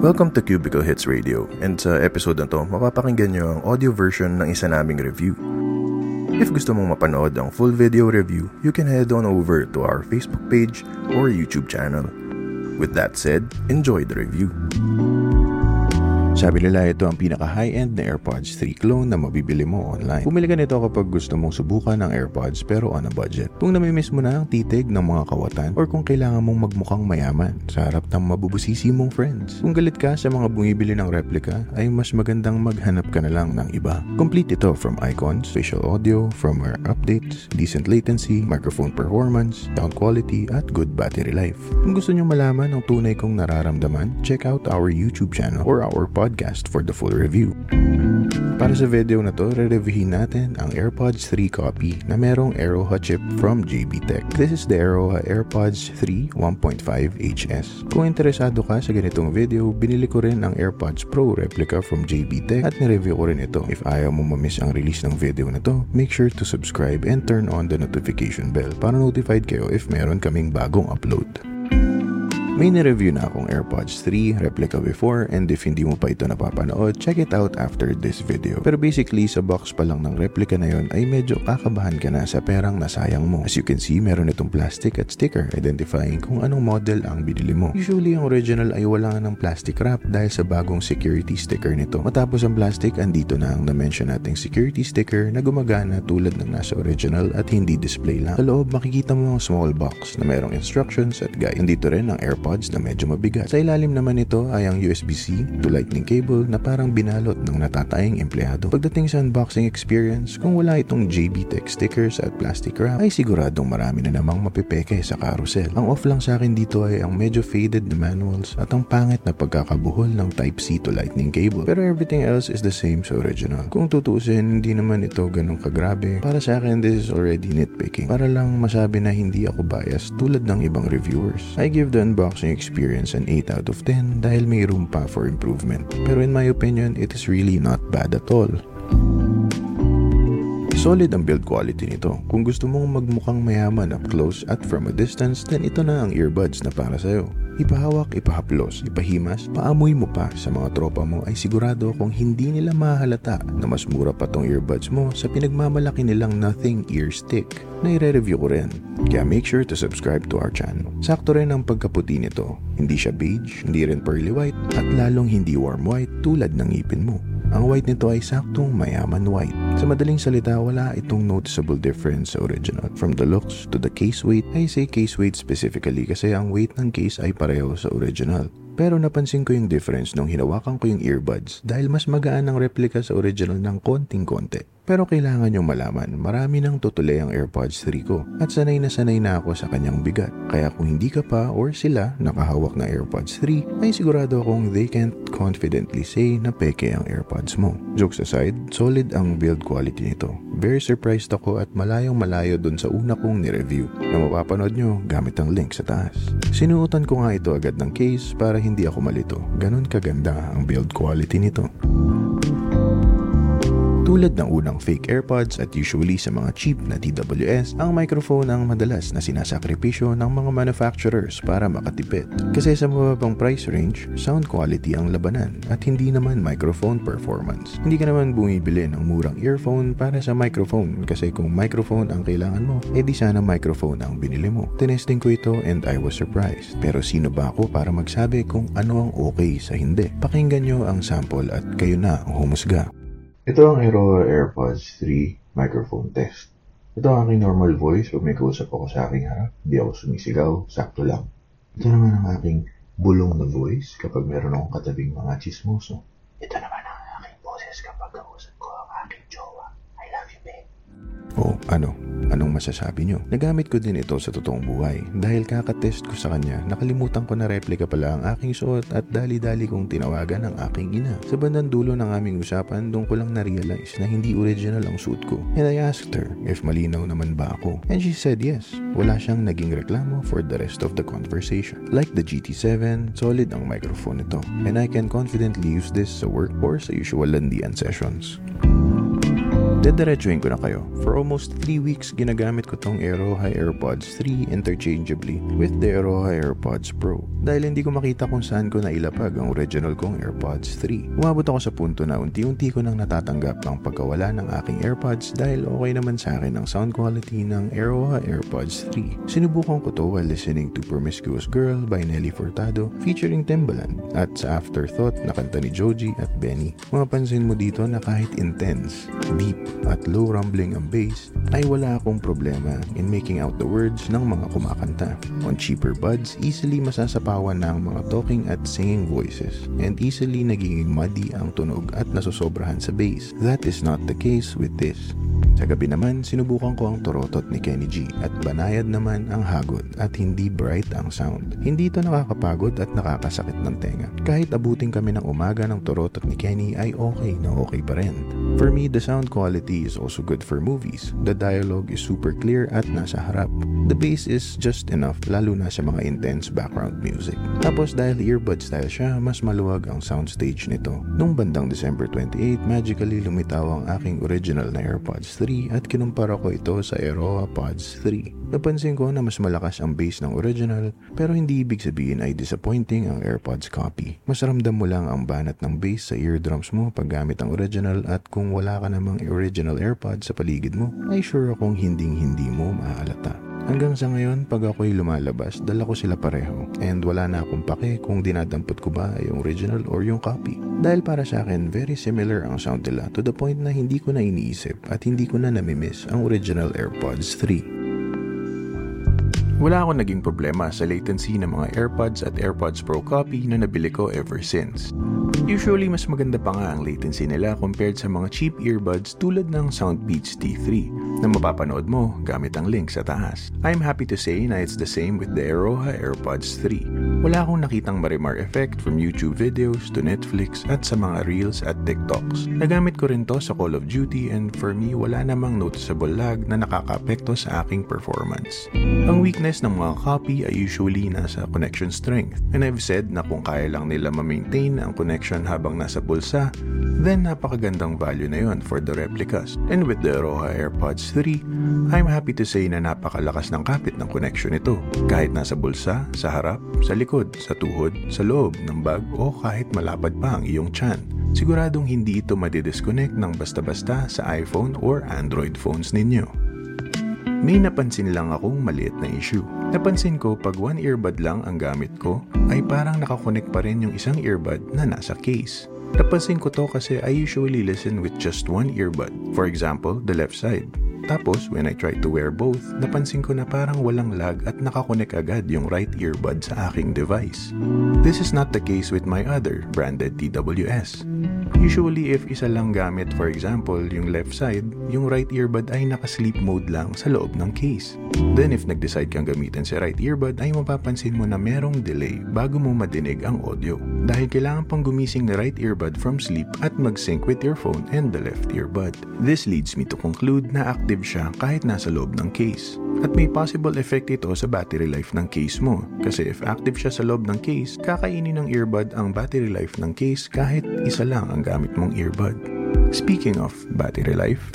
Welcome to Cubicle Hits Radio and sa episode na to, mapapakinggan nyo ang audio version ng isa naming review. If gusto mong mapanood ang full video review, you can head on over to our Facebook page or YouTube channel. With that said, enjoy the review. Sabi nila ito ang pinaka high-end na AirPods 3 clone na mabibili mo online. Pumili ka nito kapag gusto mong subukan ng AirPods pero on a budget. Kung namimiss mo na ang titig ng mga kawatan or kung kailangan mong magmukhang mayaman sa harap ng mabubusisi mong friends. Kung galit ka sa mga bumibili ng replica ay mas magandang maghanap ka na lang ng iba. Complete ito from icons, facial audio, firmware updates, decent latency, microphone performance, sound quality at good battery life. Kung gusto nyo malaman ang tunay kong nararamdaman, check out our YouTube channel or our podcast podcast for the full review. Para sa video na to, re-reviewin natin ang AirPods 3 copy na merong Aeroha chip from JB Tech. This is the Aeroha AirPods 3 1.5 HS. Kung interesado ka sa ganitong video, binili ko rin ang AirPods Pro replica from JB Tech at nireview ko rin ito. If ayaw mo mamiss ang release ng video na to, make sure to subscribe and turn on the notification bell para notified kayo if meron kaming bagong upload. May nireview na akong AirPods 3 replica before and if hindi mo pa ito napapanood, check it out after this video. Pero basically, sa box pa lang ng replica na yon ay medyo kakabahan ka na sa perang nasayang mo. As you can see, meron itong plastic at sticker identifying kung anong model ang binili mo. Usually, ang original ay wala ng plastic wrap dahil sa bagong security sticker nito. Matapos ang plastic, andito na ang na-mention nating security sticker na gumagana tulad ng nasa original at hindi display lang. Sa loob, makikita mo ang small box na merong instructions at guide. Andito rin ang AirPods AirPods na medyo mabigat. Sa ilalim naman nito ay ang USB-C to lightning cable na parang binalot ng natatayang empleyado. Pagdating sa unboxing experience, kung wala itong JB Tech stickers at plastic wrap, ay siguradong marami na namang mapipeke sa carousel. Ang off lang sa akin dito ay ang medyo faded na manuals at ang pangit na pagkakabuhol ng Type-C to lightning cable. Pero everything else is the same sa original. Kung tutuusin, hindi naman ito ganun kagrabe. Para sa akin, this is already nitpicking. Para lang masabi na hindi ako biased tulad ng ibang reviewers. I give the unboxing unboxing experience an 8 out of 10 dahil may room pa for improvement. Pero in my opinion, it is really not bad at all. Solid ang build quality nito. Kung gusto mong magmukhang mayaman up close at from a distance, then ito na ang earbuds na para sa'yo. Ipahawak, ipahaplos, ipahimas, paamoy mo pa sa mga tropa mo ay sigurado kung hindi nila mahalata na mas mura pa tong earbuds mo sa pinagmamalaki nilang Nothing Ear Stick na i-review ko rin. Kaya make sure to subscribe to our channel. Sakto rin ang pagkaputi nito. Hindi siya beige, hindi rin pearly white, at lalong hindi warm white tulad ng ngipin mo. Ang white nito ay saktong mayaman white. Sa madaling salita, wala itong noticeable difference sa original. From the looks to the case weight, I say case weight specifically kasi ang weight ng case ay pareho sa original. Pero napansin ko yung difference nung hinawakan ko yung earbuds dahil mas magaan ang replica sa original ng konting-konti. Pero kailangan nyong malaman, marami nang tutuloy ang AirPods 3 ko at sanay na sanay na ako sa kanyang bigat. Kaya kung hindi ka pa or sila nakahawak ng AirPods 3, ay sigurado akong they can't confidently say na peke ang AirPods mo. Jokes aside, solid ang build quality nito. Very surprised ako at malayong malayo dun sa una kong ni-review na mapapanood nyo gamit ang link sa taas. Sinuotan ko nga ito agad ng case para hindi ako malito. Ganon kaganda ang build quality nito. Tulad ng unang fake AirPods at usually sa mga cheap na TWS, ang microphone ang madalas na sinasakripisyo ng mga manufacturers para makatipid. Kasi sa mababang price range, sound quality ang labanan at hindi naman microphone performance. Hindi ka naman bumibili ng murang earphone para sa microphone kasi kung microphone ang kailangan mo, edi sana microphone ang binili mo. Tinesting ko ito and I was surprised. Pero sino ba ako para magsabi kung ano ang okay sa hindi? Pakinggan nyo ang sample at kayo na ang humusga. Ito ang Aero AirPods 3 microphone test. Ito ang aking normal voice pag may kausap ako sa aking harap. Hindi ako sumisigaw, sakto lang. Ito naman ang aking bulong na voice kapag meron akong katabing mga chismoso. Ito naman ang aking boses kapag kausap ko ang aking jowa. Ano? Anong masasabi nyo? Nagamit ko din ito sa totoong buhay. Dahil kakatest ko sa kanya, nakalimutan ko na replika pala ang aking suot at dali-dali kong tinawagan ang aking ina. Sa bandang dulo ng aming usapan, doon ko lang na-realize na hindi original ang suit ko. And I asked her if malinaw naman ba ako. And she said yes. Wala siyang naging reklamo for the rest of the conversation. Like the GT7, solid ang microphone nito. And I can confidently use this sa work or sa usual landian sessions. Dediretsuhin ko na kayo. For almost 3 weeks, ginagamit ko tong Aeroha AirPods 3 interchangeably with the Aeroha AirPods Pro. Dahil hindi ko makita kung saan ko nailapag ang original kong AirPods 3. Umabot ako sa punto na unti-unti ko nang natatanggap ang pagkawala ng aking AirPods dahil okay naman sa akin ang sound quality ng Aeroha AirPods 3. Sinubukan ko to while listening to Promiscuous Girl by Nelly Furtado featuring Timbaland at sa Afterthought na kanta ni Joji at Benny. Mapapansin mo dito na kahit intense, deep at low rumbling ang bass ay wala akong problema in making out the words ng mga kumakanta. On cheaper buds, easily masasapawan na ang mga talking at singing voices and easily nagiging muddy ang tunog at nasusobrahan sa bass. That is not the case with this. Sa gabi naman, sinubukan ko ang torotot ni Kenny G at banayad naman ang hagod at hindi bright ang sound. Hindi ito nakakapagod at nakakasakit ng tenga. Kahit abutin kami ng umaga ng torotot ni Kenny ay okay na okay pa rin. For me, the sound quality is also good for movies. The dialogue is super clear at nasa harap. The bass is just enough lalo na sa mga intense background music. Tapos dahil earbud style siya, mas maluwag ang soundstage nito. Nung bandang December 28, magically lumitaw ang aking original na AirPods 3 at kinumpara ko ito sa Aeroa Pods 3. Napansin ko na mas malakas ang bass ng original pero hindi ibig sabihin ay disappointing ang AirPods copy. Mas ramdam mo lang ang banat ng bass sa eardrums mo pag gamit ang original at kung wala ka namang original AirPods sa paligid mo ay sure akong hinding hindi mo mahalata. Hanggang sa ngayon, pag ako'y lumalabas, dala ko sila pareho. And wala na akong pake kung dinadampot ko ba yung original or yung copy. Dahil para sa akin, very similar ang sound nila to the point na hindi ko na iniisip at hindi ko na namimiss ang original AirPods 3. Wala akong naging problema sa latency ng mga AirPods at AirPods Pro copy na nabili ko ever since. Usually, mas maganda pa nga ang latency nila compared sa mga cheap earbuds tulad ng Soundbeats T3 na mapapanood mo gamit ang link sa taas. I'm happy to say na it's the same with the Aeroha AirPods 3. Wala akong nakitang marimar effect from YouTube videos to Netflix at sa mga Reels at TikToks. Nagamit ko rin to sa Call of Duty and for me, wala namang noticeable lag na nakakapekto sa aking performance. Ang weakness ng mga copy ay usually nasa connection strength and I've said na kung kaya lang nila ma-maintain ang connection habang nasa bulsa, then napakagandang value na yon for the replicas. And with the Aeroha AirPods 3, I'm happy to say na napakalakas ng kapit ng connection nito. Kahit nasa bulsa, sa harap, sa likod, sa tuhod, sa loob ng bag o kahit malapad pa ang iyong tiyan. Siguradong hindi ito madidisconnect ng basta-basta sa iPhone or Android phones ninyo. May napansin lang akong maliit na issue. Napansin ko pag one earbud lang ang gamit ko, ay parang nakakonect pa rin yung isang earbud na nasa case. Napansin ko to kasi I usually listen with just one earbud. For example, the left side. Tapos, when I try to wear both, napansin ko na parang walang lag at nakakonek agad yung right earbud sa aking device. This is not the case with my other branded TWS. Usually, if isa lang gamit, for example, yung left side, yung right earbud ay naka-sleep mode lang sa loob ng case. Then, if nag-decide kang gamitin si right earbud, ay mapapansin mo na merong delay bago mo madinig ang audio. Dahil kailangan pang gumising ni right earbud from sleep at mag-sync with your phone and the left earbud. This leads me to conclude na active siya kahit nasa loob ng case. At may possible effect ito sa battery life ng case mo. Kasi if active siya sa loob ng case, kakainin ng earbud ang battery life ng case kahit isa lang ang gamit mong earbud. Speaking of battery life,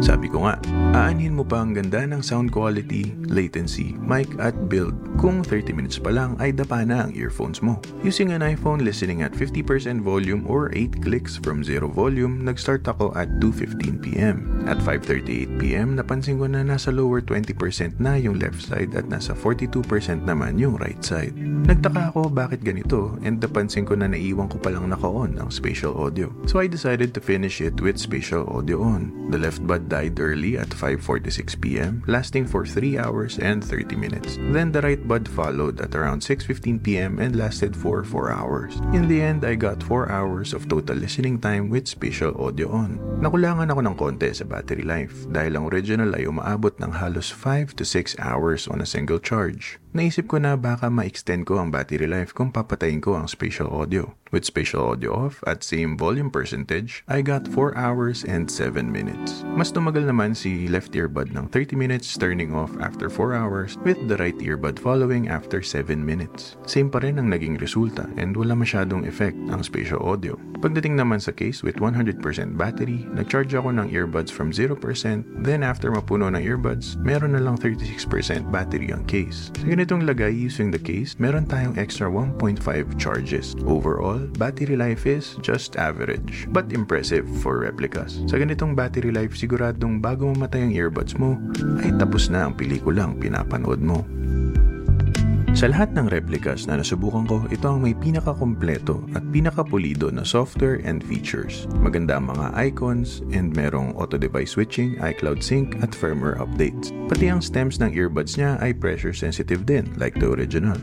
sabi ko nga, aanhin mo pa ang ganda ng sound quality, latency, mic at build kung 30 minutes pa lang ay dapa na ang earphones mo. Using an iPhone listening at 50% volume or 8 clicks from zero volume, nag-start ako at 2.15pm. At 5.38pm, napansin ko na nasa lower 20% na yung left side at nasa 42% naman yung right side. Nagtaka ako bakit ganito and napansin ko na naiwan ko palang naka-on ang spatial audio. So I decided to finish it with spatial audio on. The left bud died early at 5.46pm, lasting for 3 hours and 30 minutes. Then the right bud followed at around 6.15pm and lasted for 4 hours. In the end, I got 4 hours of total listening time with spatial audio on. Nakulangan ako ng konti sa battery life dahil ang original ay umaabot ng halos 5 to 6 hours on a single charge. Naisip ko na baka ma-extend ko ang battery life kung papatayin ko ang spatial audio. With spatial audio off at same volume percentage, I got 4 hours and 7 minutes. Mas tumagal naman si left earbud ng 30 minutes turning off after 4 hours with the right earbud following after 7 minutes. Same pa rin ang naging resulta and wala masyadong effect ang spatial audio. Pagdating naman sa case with 100% battery, nag-charge ako ng earbuds from 0%, then after mapuno ng earbuds, meron na lang 36% battery ang case. Sa ganitong lagay using the case, meron tayong extra 1.5 charges. Overall, battery life is just average, but impressive for replicas. Sa ganitong battery life, siguradong bago mamatay ang earbuds mo, ay tapos na ang pelikulang pinapanood mo. Sa lahat ng replicas na nasubukan ko, ito ang may pinakakompleto at pinakapulido na software and features. Maganda ang mga icons and merong auto-device switching, iCloud sync at firmware updates. Pati ang stems ng earbuds niya ay pressure sensitive din like the original.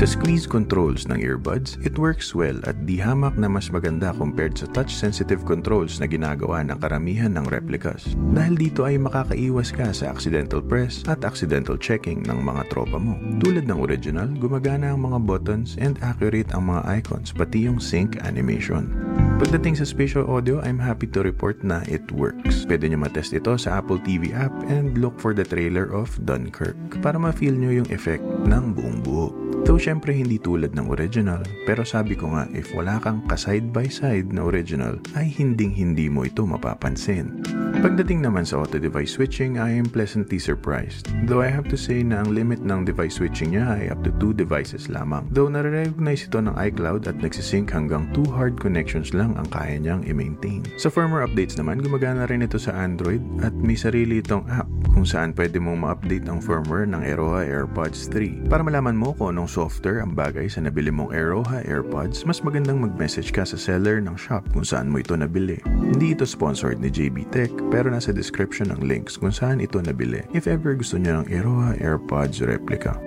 Sa squeeze controls ng earbuds, it works well at di hamak na mas maganda compared sa touch-sensitive controls na ginagawa ng karamihan ng replicas. Dahil dito ay makakaiwas ka sa accidental press at accidental checking ng mga tropa mo. Tulad ng original, gumagana ang mga buttons and accurate ang mga icons, pati yung sync animation. Pagdating sa spatial audio, I'm happy to report na it works. Pwede nyo matest ito sa Apple TV app and look for the trailer of Dunkirk para ma-feel nyo yung effect ng buong buo. Though syempre hindi tulad ng original, pero sabi ko nga if wala kang ka-side by side na original, ay hinding hindi mo ito mapapansin. Pagdating naman sa auto-device switching, I am pleasantly surprised. Though I have to say na ang limit ng device switching niya ay up to 2 devices lamang. Though nare-recognize ito ng iCloud at nagsisync hanggang 2 hard connections lang ang kaya niyang i-maintain. Sa firmware updates naman, gumagana rin ito sa Android at may sarili itong app kung saan pwede mong ma-update ang firmware ng Aeroha AirPods 3. Para malaman mo kung anong software ang bagay sa nabili mong Aeroha AirPods, mas magandang mag-message ka sa seller ng shop kung saan mo ito nabili. Hindi ito sponsored ni JB Tech pero nasa description ng links kung saan ito nabili if ever gusto niyo ng Aeroha AirPods replica.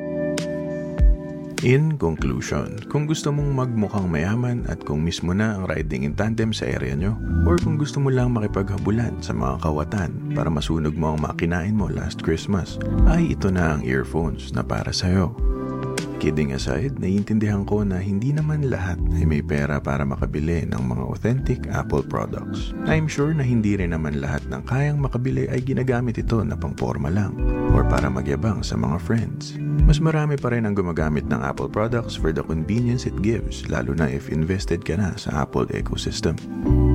In conclusion, kung gusto mong magmukhang mayaman at kung mismo na ang riding in tandem sa area nyo, or kung gusto mo lang makipaghabulan sa mga kawatan para masunog mo ang makinain mo last Christmas, ay ito na ang earphones na para sa'yo. Kidding aside, naiintindihan ko na hindi naman lahat ay may pera para makabili ng mga authentic Apple products. I'm sure na hindi rin naman lahat ng kayang makabili ay ginagamit ito na pangporma lang or para magyabang sa mga friends. Mas marami pa rin ang gumagamit ng Apple products for the convenience it gives, lalo na if invested ka na sa Apple ecosystem.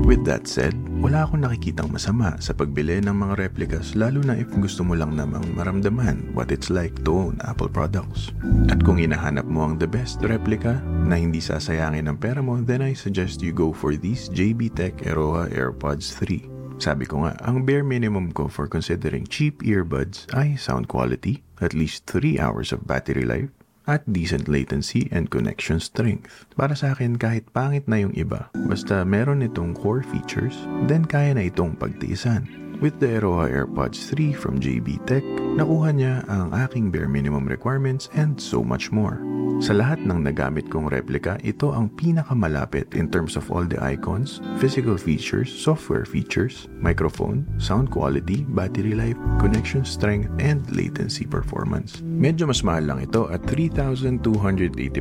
With that said, wala akong nakikitang masama sa pagbili ng mga replicas lalo na if gusto mo lang namang maramdaman what it's like to own Apple products. At kung hinahanap mo ang the best replica na hindi sasayangin ng pera mo, then I suggest you go for these JB Tech Aeroha AirPods 3. Sabi ko nga, ang bare minimum ko for considering cheap earbuds ay sound quality, at least 3 hours of battery life, at decent latency and connection strength. Para sa akin, kahit pangit na yung iba, basta meron itong core features, then kaya na itong pagtiisan. With the Aeroha AirPods 3 from JB Tech, nakuha niya ang aking bare minimum requirements and so much more. Sa lahat ng nagamit kong replica, ito ang pinakamalapit in terms of all the icons, physical features, software features, microphone, sound quality, battery life, connection strength, and latency performance. Medyo mas mahal lang ito at 3,280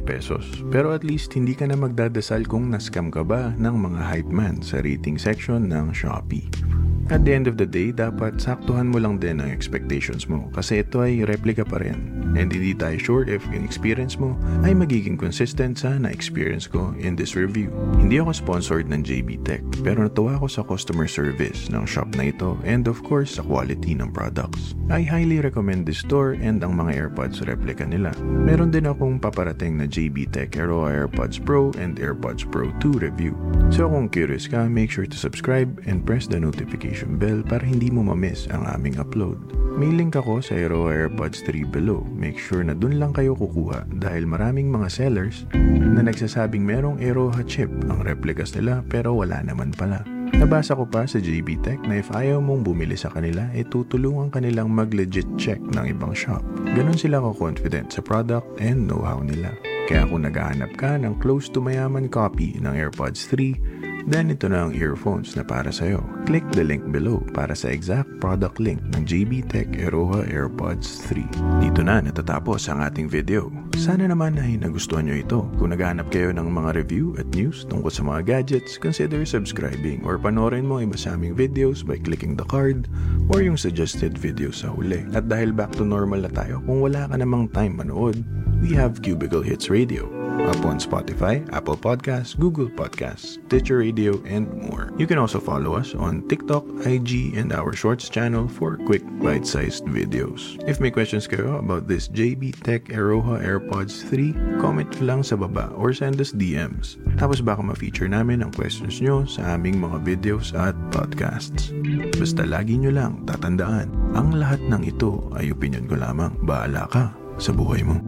pesos. Pero at least hindi ka na magdadasal kung nascam ka ba ng mga hype man sa rating section ng Shopee. At the end of the day, dapat saktuhan mo lang din ang expectations mo kasi ito ay replica pa rin. And hindi tayo sure if yung experience mo ay magiging consistent sa na-experience ko in this review. Hindi ako sponsored ng JB Tech pero natuwa ako sa customer service ng shop na ito and of course sa quality ng products. I highly recommend this store and ang mga AirPods replica nila. Meron din akong paparating na JB Tech Aero AirPods Pro and AirPods Pro 2 review. So kung curious ka, make sure to subscribe and press the notification bell para hindi mo ma-miss ang aming upload. May link ako sa Aero AirPods 3 below. Make sure na dun lang kayo kukuha dahil maraming mga sellers na nagsasabing merong Aeroha chip ang replicas nila pero wala naman pala. Nabasa ko pa sa JB Tech na if ayaw mong bumili sa kanila, e tutulungan kanilang mag-legit check ng ibang shop. Ganon sila ko-confident sa product and know-how nila. Kaya kung naghahanap ka ng close to mayaman copy ng AirPods 3, then ito na ang earphones na para sa'yo. Click the link below para sa exact product link ng JB Tech Eroha AirPods 3. Dito na natatapos ang ating video. Sana naman ay nagustuhan nyo ito. Kung naghahanap kayo ng mga review at news tungkol sa mga gadgets, consider subscribing or panoorin mo iba sa aming videos by clicking the card or yung suggested video sa huli. At dahil back to normal na tayo, kung wala ka namang time manood, we have Cubicle Hits Radio up on Spotify, Apple Podcasts, Google Podcasts, Stitcher Radio, and more. You can also follow us on TikTok, IG, and our Shorts channel for quick, bite-sized videos. If may questions kayo about this JB Tech Aroha AirPods 3, comment lang sa baba or send us DMs. Tapos baka ma-feature namin ang questions nyo sa aming mga videos at podcasts. Basta lagi nyo lang tatandaan, ang lahat ng ito ay opinion ko lamang. Bahala ka sa buhay mo.